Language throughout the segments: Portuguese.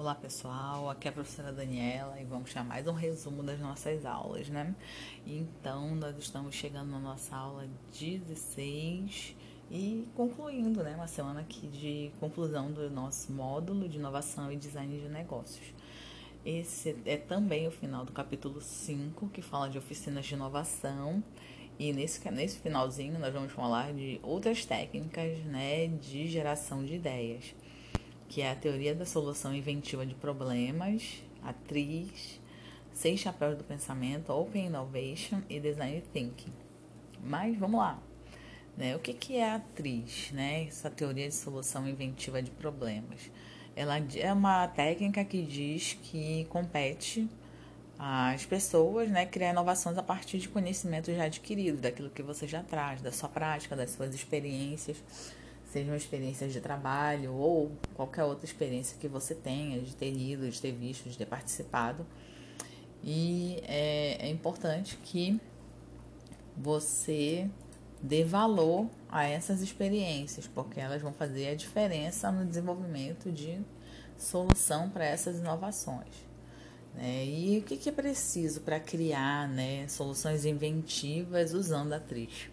Olá pessoal, aqui é a professora Daniela e vamos chamar mais um resumo das nossas aulas, né? Então, nós estamos chegando na nossa aula 16 e concluindo, né? Uma semana aqui de conclusão do nosso módulo de inovação e design de negócios. Esse é também o final do capítulo 5, que fala de oficinas de inovação. E nesse, nesse finalzinho nós vamos falar de outras técnicas né, de geração de ideias que é a teoria da solução inventiva de problemas, atriz, seis chapéus do pensamento, Open Innovation e Design Thinking. Mas vamos lá. Né? O que, que é a atriz? Né? Essa teoria de solução inventiva de problemas. Ela é uma técnica que diz que compete às pessoas né, criar inovações a partir de conhecimento já adquirido, daquilo que você já traz, da sua prática, das suas experiências sejam experiências de trabalho ou qualquer outra experiência que você tenha, de ter lido, de ter visto, de ter participado. E é, é importante que você dê valor a essas experiências, porque elas vão fazer a diferença no desenvolvimento de solução para essas inovações. Né? E o que, que é preciso para criar né, soluções inventivas usando a atriz?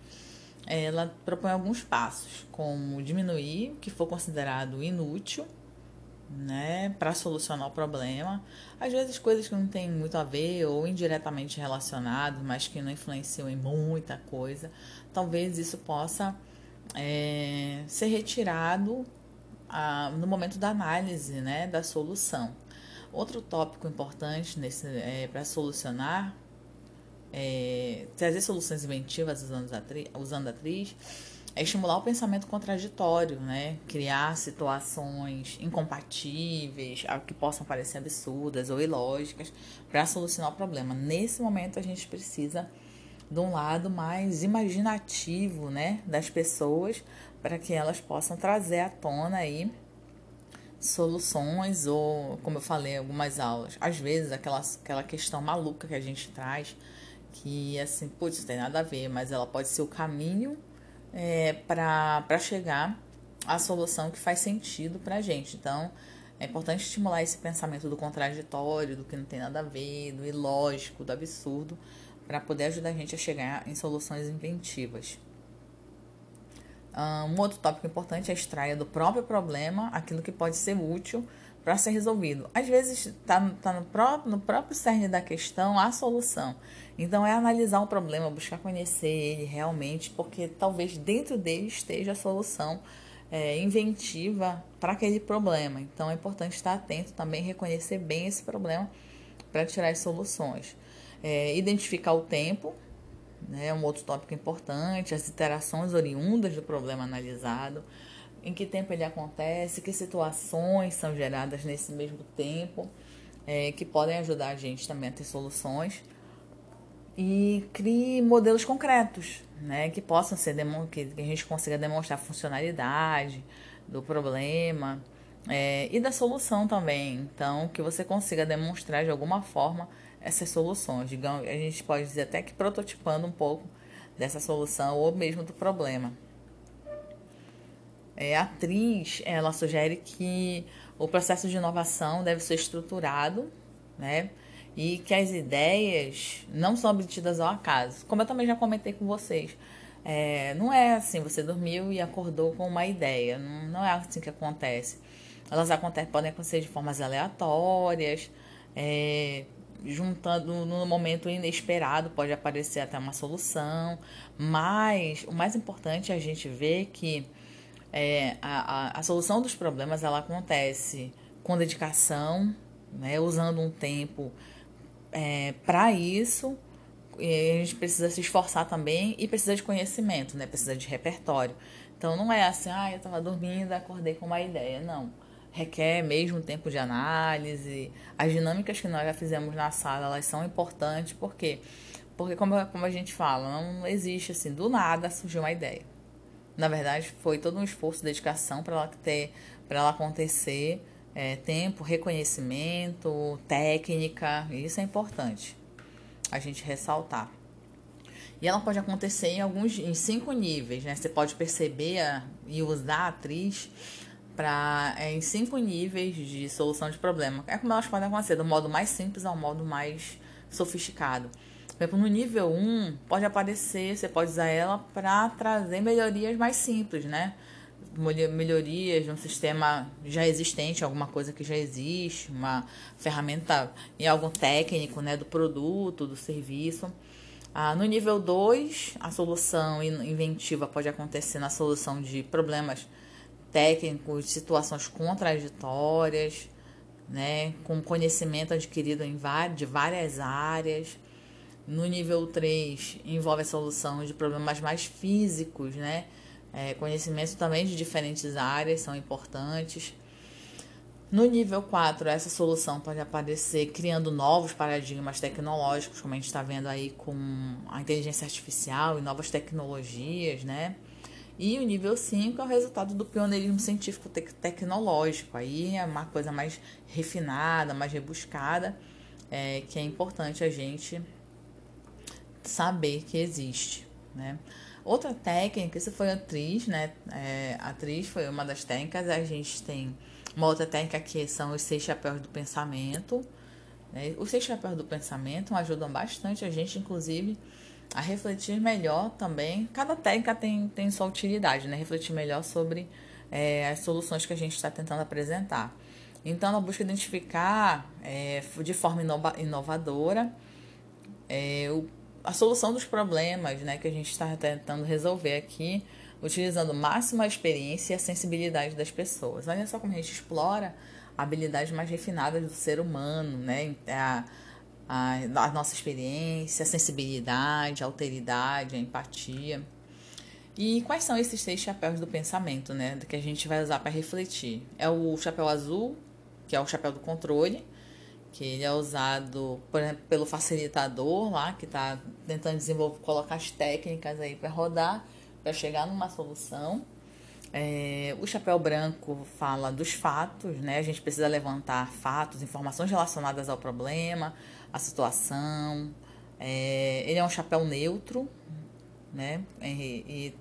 Ela propõe alguns passos, como diminuir o que for considerado inútil, né, para solucionar o problema. Às vezes coisas que não têm muito a ver ou indiretamente relacionadas, mas que não influenciam em muita coisa. Talvez isso possa é, ser retirado a, no momento da análise, né, da solução. Outro tópico importante é, para solucionar é, trazer soluções inventivas usando a, atriz, é estimular o pensamento contraditório, né? Criar situações incompatíveis, que possam parecer absurdas ou ilógicas, para solucionar o problema. Nesse momento, a gente precisa de um lado mais imaginativo, né, das pessoas, para que elas possam trazer à tona aí soluções ou, como eu falei algumas aulas, às vezes aquela, aquela questão maluca que a gente traz que assim, putz, não tem nada a ver, mas ela pode ser o caminho é, para chegar à solução que faz sentido para a gente. Então, é importante estimular esse pensamento do contraditório, do que não tem nada a ver, do ilógico, do absurdo, para poder ajudar a gente a chegar em soluções inventivas. Um outro tópico importante é extrair do próprio problema aquilo que pode ser útil para ser resolvido. Às vezes está tá no, próprio, no próprio cerne da questão a solução. Então é analisar o problema, buscar conhecer ele realmente, porque talvez dentro dele esteja a solução é, inventiva para aquele problema. Então é importante estar atento também, reconhecer bem esse problema para tirar as soluções. É, identificar o tempo, né, um outro tópico importante, as interações oriundas do problema analisado em que tempo ele acontece, que situações são geradas nesse mesmo tempo, é, que podem ajudar a gente também a ter soluções. E crie modelos concretos, né, que possam ser que a gente consiga demonstrar a funcionalidade do problema é, e da solução também. Então, que você consiga demonstrar de alguma forma essas soluções. Digamos, a gente pode dizer até que prototipando um pouco dessa solução ou mesmo do problema é, atriz, ela sugere que o processo de inovação deve ser estruturado, né? E que as ideias não são obtidas ao acaso. Como eu também já comentei com vocês, é, não é assim, você dormiu e acordou com uma ideia. Não, não é assim que acontece. Elas acontecem, podem acontecer de formas aleatórias, é, juntando no momento inesperado, pode aparecer até uma solução. Mas o mais importante é a gente ver que é, a, a, a solução dos problemas ela acontece com dedicação, né, usando um tempo é, para isso. E a gente precisa se esforçar também e precisa de conhecimento, né? Precisa de repertório. Então não é assim, ah, eu estava dormindo, acordei com uma ideia. Não. Requer mesmo tempo de análise. As dinâmicas que nós já fizemos na sala, elas são importantes, por quê? Porque como, como a gente fala, não existe assim, do nada surgiu uma ideia. Na verdade, foi todo um esforço, dedicação para ela ter, para ela acontecer, é, tempo, reconhecimento, técnica, isso é importante a gente ressaltar. E ela pode acontecer em alguns, em cinco níveis, né? Você pode perceber a, e usar a atriz pra, é, em cinco níveis de solução de problema. É como elas podem acontecer, do modo mais simples ao modo mais sofisticado. Por exemplo, no nível 1, pode aparecer, você pode usar ela para trazer melhorias mais simples, né? Melhorias no sistema já existente, alguma coisa que já existe, uma ferramenta em algum técnico, né, do produto, do serviço. Ah, no nível 2, a solução inventiva pode acontecer na solução de problemas técnicos, situações contraditórias, né, com conhecimento adquirido em de várias áreas. No nível 3, envolve a solução de problemas mais físicos, né? É, conhecimentos também de diferentes áreas são importantes. No nível 4, essa solução pode aparecer criando novos paradigmas tecnológicos, como a gente está vendo aí com a inteligência artificial e novas tecnologias, né? E o nível 5 é o resultado do pioneirismo científico tecnológico. Aí é uma coisa mais refinada, mais rebuscada, é, que é importante a gente saber que existe, né? Outra técnica, isso foi atriz, né? É, atriz foi uma das técnicas. A gente tem uma outra técnica que são os seis chapéus do pensamento. Né? Os seis chapéus do pensamento ajudam bastante a gente, inclusive, a refletir melhor também. Cada técnica tem, tem sua utilidade, né? Refletir melhor sobre é, as soluções que a gente está tentando apresentar. Então, ela busca identificar é, de forma inova inovadora é, o a solução dos problemas né, que a gente está tentando resolver aqui, utilizando máxima experiência e a sensibilidade das pessoas. Olha só como a gente explora habilidades mais refinadas do ser humano, né? A, a, a nossa experiência, a sensibilidade, a alteridade, a empatia. E quais são esses seis chapéus do pensamento, né? Que a gente vai usar para refletir? É o chapéu azul, que é o chapéu do controle que ele é usado por exemplo, pelo facilitador lá, que está tentando desenvolver, colocar as técnicas aí para rodar, para chegar numa solução. É, o chapéu branco fala dos fatos, né? A gente precisa levantar fatos, informações relacionadas ao problema, à situação. É, ele é um chapéu neutro, né? E, e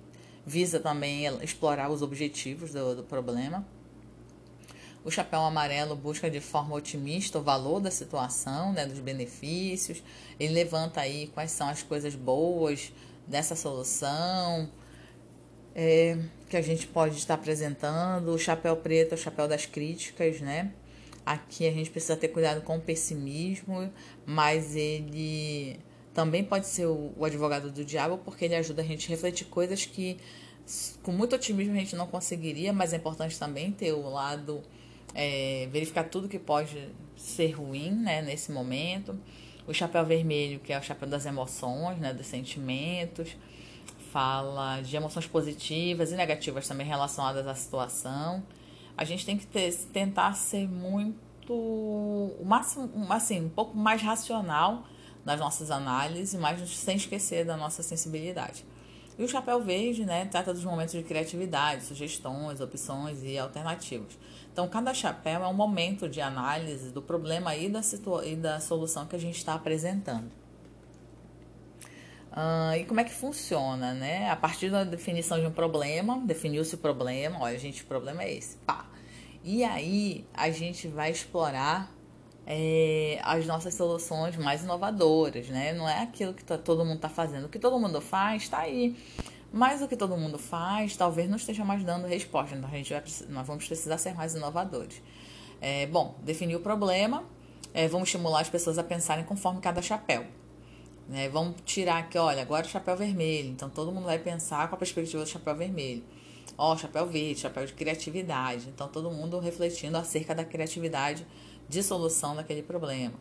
visa também explorar os objetivos do, do problema. O chapéu amarelo busca de forma otimista o valor da situação, né, dos benefícios. Ele levanta aí quais são as coisas boas dessa solução é, que a gente pode estar apresentando. O chapéu preto é o chapéu das críticas, né? Aqui a gente precisa ter cuidado com o pessimismo, mas ele também pode ser o, o advogado do diabo porque ele ajuda a gente a refletir coisas que com muito otimismo a gente não conseguiria, mas é importante também ter o lado é, verificar tudo que pode ser ruim né, nesse momento. O chapéu vermelho, que é o chapéu das emoções, né, dos sentimentos, fala de emoções positivas e negativas também relacionadas à situação. A gente tem que ter, tentar ser muito, o máximo, assim, um pouco mais racional nas nossas análises, mas sem esquecer da nossa sensibilidade. E o chapéu verde, né, trata dos momentos de criatividade, sugestões, opções e alternativas. Então, cada chapéu é um momento de análise do problema e da, e da solução que a gente está apresentando. Uh, e como é que funciona, né? A partir da definição de um problema, definiu-se o problema, olha, gente, o problema é esse, pá. E aí a gente vai explorar é, as nossas soluções mais inovadoras, né? Não é aquilo que tá, todo mundo está fazendo. O que todo mundo faz está aí. Mas o que todo mundo faz talvez não esteja mais dando resposta. Então a gente vai, nós vamos precisar ser mais inovadores. É, bom, definir o problema, é, vamos estimular as pessoas a pensarem conforme cada chapéu. Né? Vamos tirar aqui, olha, agora o chapéu vermelho. Então todo mundo vai pensar com a perspectiva do chapéu vermelho. Ó, chapéu verde, chapéu de criatividade. Então todo mundo refletindo acerca da criatividade de solução daquele problema.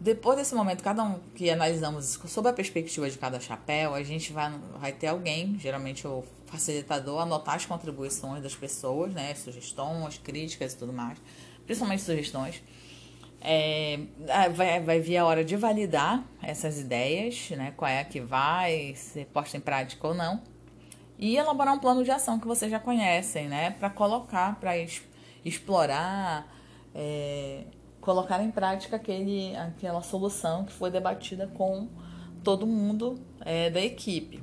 Depois desse momento, cada um que analisamos sob a perspectiva de cada chapéu, a gente vai, vai ter alguém, geralmente o facilitador, anotar as contribuições das pessoas, né? Sugestões, críticas e tudo mais, principalmente sugestões. É, vai, vai vir a hora de validar essas ideias, né? Qual é a que vai ser posta em prática ou não. E elaborar um plano de ação que vocês já conhecem, né? Para colocar, para explorar. É, colocar em prática aquele, aquela solução que foi debatida com todo mundo é, da equipe.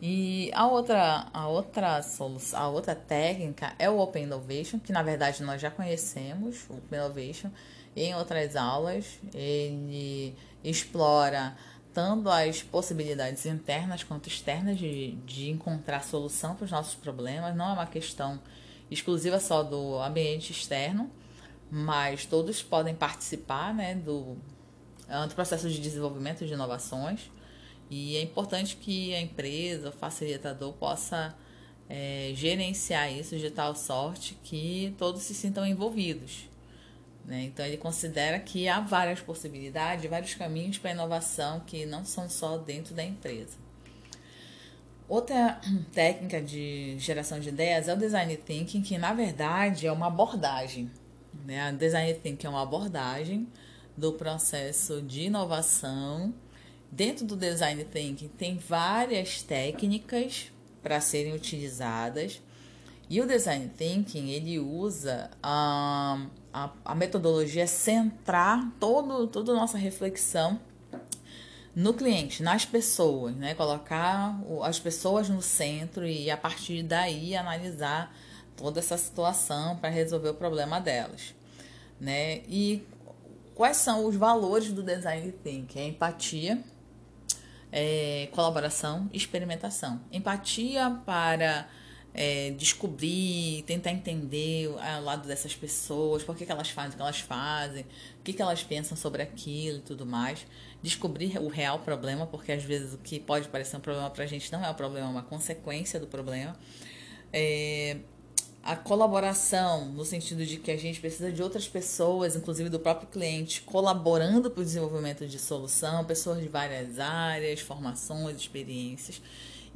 E a outra, a outra solução, a outra técnica é o Open Innovation, que na verdade nós já conhecemos, o Open Innovation, em outras aulas. Ele explora tanto as possibilidades internas quanto externas de, de encontrar solução para os nossos problemas. Não é uma questão exclusiva só do ambiente externo, mas todos podem participar né, do, do processo de desenvolvimento de inovações. E é importante que a empresa, o facilitador, possa é, gerenciar isso de tal sorte que todos se sintam envolvidos. Né? Então, ele considera que há várias possibilidades, vários caminhos para inovação que não são só dentro da empresa. Outra técnica de geração de ideias é o design thinking, que na verdade é uma abordagem. Né? O design thinking é uma abordagem do processo de inovação Dentro do design thinking tem várias técnicas para serem utilizadas. E o design thinking ele usa a, a, a metodologia centrar todo, toda a nossa reflexão no cliente, nas pessoas, né? Colocar as pessoas no centro e a partir daí analisar toda essa situação para resolver o problema delas, né? E quais são os valores do design thinking? A empatia, é, colaboração experimentação. Empatia para é, descobrir, tentar entender o lado dessas pessoas, por que, que elas fazem o que elas fazem, o que, que elas pensam sobre aquilo e tudo mais. Descobrir o real problema, porque às vezes o que pode parecer um problema para a gente não é um problema, é uma consequência do problema. É, a colaboração, no sentido de que a gente precisa de outras pessoas, inclusive do próprio cliente, colaborando para o desenvolvimento de solução, pessoas de várias áreas, formações, experiências.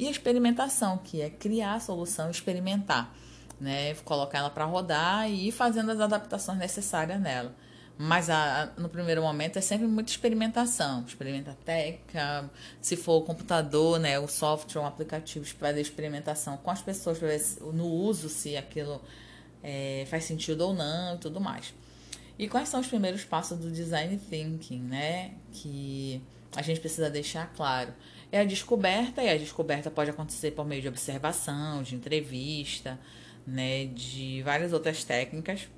E a experimentação, que é criar a solução, experimentar, né? colocar ela para rodar e ir fazendo as adaptações necessárias nela. Mas a, no primeiro momento é sempre muita experimentação, experimenta técnica, se for o computador, né, o software, um aplicativo fazer experimentação com as pessoas, para ver no uso se aquilo é, faz sentido ou não e tudo mais. E quais são os primeiros passos do design thinking, né? Que a gente precisa deixar claro. É a descoberta, e a descoberta pode acontecer por meio de observação, de entrevista, né? De várias outras técnicas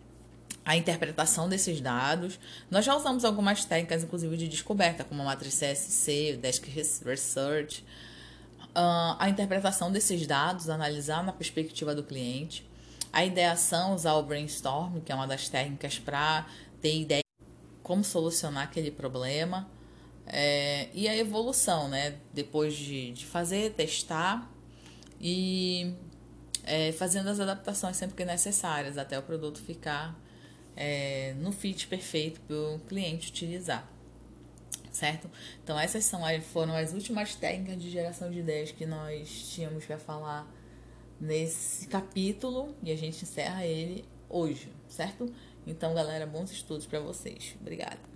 a interpretação desses dados. Nós já usamos algumas técnicas, inclusive de descoberta, como a matriz CSC, o Desk Research. Uh, a interpretação desses dados, analisar na perspectiva do cliente. A ideação, usar o brainstorm, que é uma das técnicas para ter ideia de como solucionar aquele problema. É, e a evolução, né? Depois de, de fazer, testar e é, fazendo as adaptações sempre que necessárias, até o produto ficar é, no fit perfeito para o cliente utilizar. Certo? Então, essas são, foram as últimas técnicas de geração de ideias que nós tínhamos para falar nesse capítulo e a gente encerra ele hoje, certo? Então, galera, bons estudos para vocês. Obrigada.